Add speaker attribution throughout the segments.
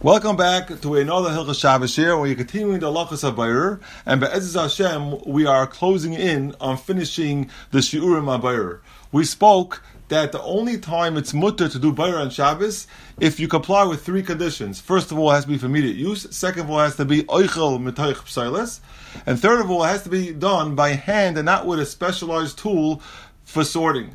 Speaker 1: Welcome back to another Hilchas Shabbos here, where you're continuing the Lachas Abayr, and Be'eziz Hashem, we are closing in on finishing the Shiurim Abayr. We spoke that the only time it's mutter to do Bayr on Shabbos if you comply with three conditions. First of all, it has to be for immediate use. Second of all, it has to be oichel mitoich psilis. And third of all, it has to be done by hand and not with a specialized tool for sorting.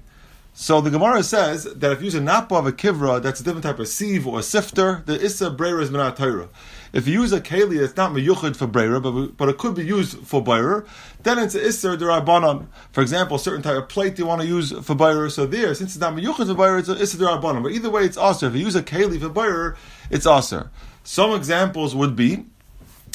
Speaker 1: So the Gemara says that if you use a napa of a kivra, that's a different type of sieve or sifter, the issa breira is Torah. If you use a keli it's not meyuchid for breira, but, but it could be used for breira, then it's issa derabanan. For example, a certain type of plate you want to use for breira, so there, since it's not meyuchid for breira, it's issa derabanan. But either way, it's aser. If you use a keli for breira, it's aser. Some examples would be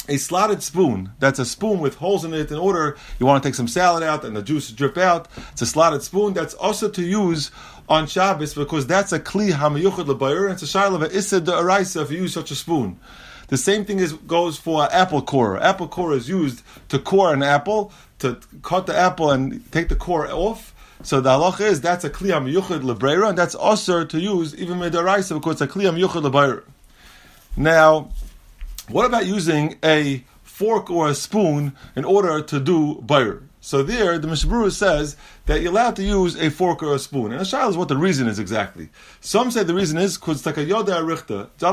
Speaker 1: a slotted spoon. That's a spoon with holes in it. In order you want to take some salad out and the juice drip out, it's a slotted spoon. That's also to use on Shabbos because that's a kli hamayuchad lebayir. It's a shaila of issa de araisa if you use such a spoon. The same thing is goes for apple core. Apple core is used to core an apple, to cut the apple and take the core off. So the halacha is that's a kli hamayuchad lebayir, and that's also to use even midaraisa because it's a kli hamayuchad lebayir. Now, what about using a fork or a spoon in order to do bayr? So there, the Mishnah Berurah says that you're allowed to use a fork or a spoon. And shaila is what the reason is exactly. Some say the reason is because. I don't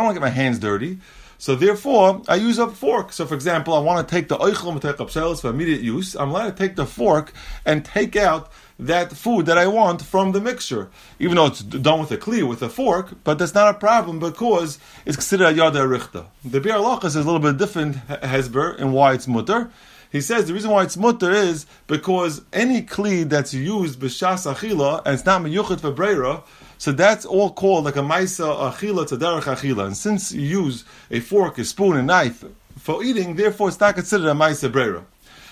Speaker 1: want to get my hands dirty. So therefore, I use a fork. So for example, I want to take the oichel and for immediate use. I'm allowed to take the fork and take out that food that I want from the mixture, even though it's done with a kli, with a fork, but that's not a problem because it's considered a yada richta. The Biur Halachos is a little bit different hesber in why it's mutter. He says the reason why it's mutter is because any kli that's used b'shas achila and it's not meyuchet for breira, so that's all called like a maisa achila to derech achila. And since you use a fork, a spoon, a knife for eating, therefore it's not considered a maisa breira.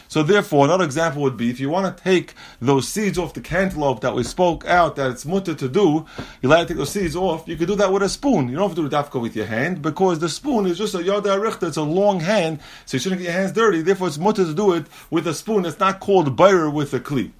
Speaker 1: So therefore, another example would be if you want to take those seeds off the cantaloupe that we spoke out that it's mutter to do, you like to take those seeds off, you could do that with a spoon. You don't have to do dafka with your hand because the spoon is just a yada richter, it's a long hand, so you shouldn't get your hands dirty. Therefore, it's mutter to do it with a spoon. It's not called bayr with a kli.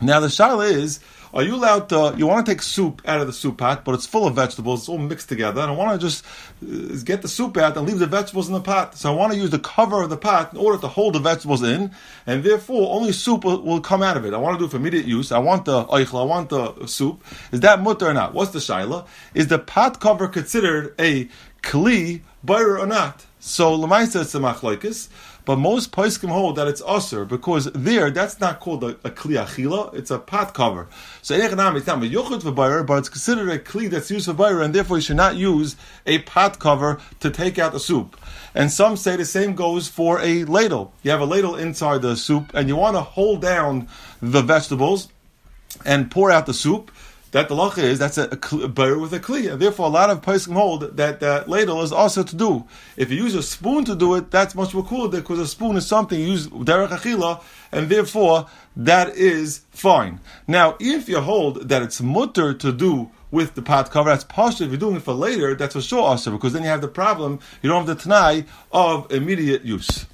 Speaker 1: Now the shaila is, are you allowed to? You want to take soup out of the soup pot, but it's full of vegetables. It's all mixed together, and I want to just uh, get the soup out and leave the vegetables in the pot. So I want to use the cover of the pot in order to hold the vegetables in, and therefore only soup will, will come out of it. I want to do it for immediate use. I want the oichel. I want the soup. Is that mutter or not? What's the shaila? Is the pot cover considered a kli bayr or not? So lemaisa it's a machlokes. But most poskim hold that it's usr because there that's not called a, a kli achila; it's a pot cover. So it's not meyuchid for buyer, but it's considered a kli that's used for buyer, and therefore you should not use a pot cover to take out the soup. And some say the same goes for a ladle. You have a ladle inside the soup, and you want to hold down the vegetables and pour out the soup that the lacha is that's a, a, a with a kli, and therefore a lot of poskim hold that that ladle is also to do. If you use a spoon to do it, that's much more cooler because a spoon is something you use derech achila, and therefore that is fine. Now, if you hold that it's mutter to do with the pot cover, that's partial. If you're doing it for later, that's for sure also because then you have the problem. You don't have the tanai of immediate use.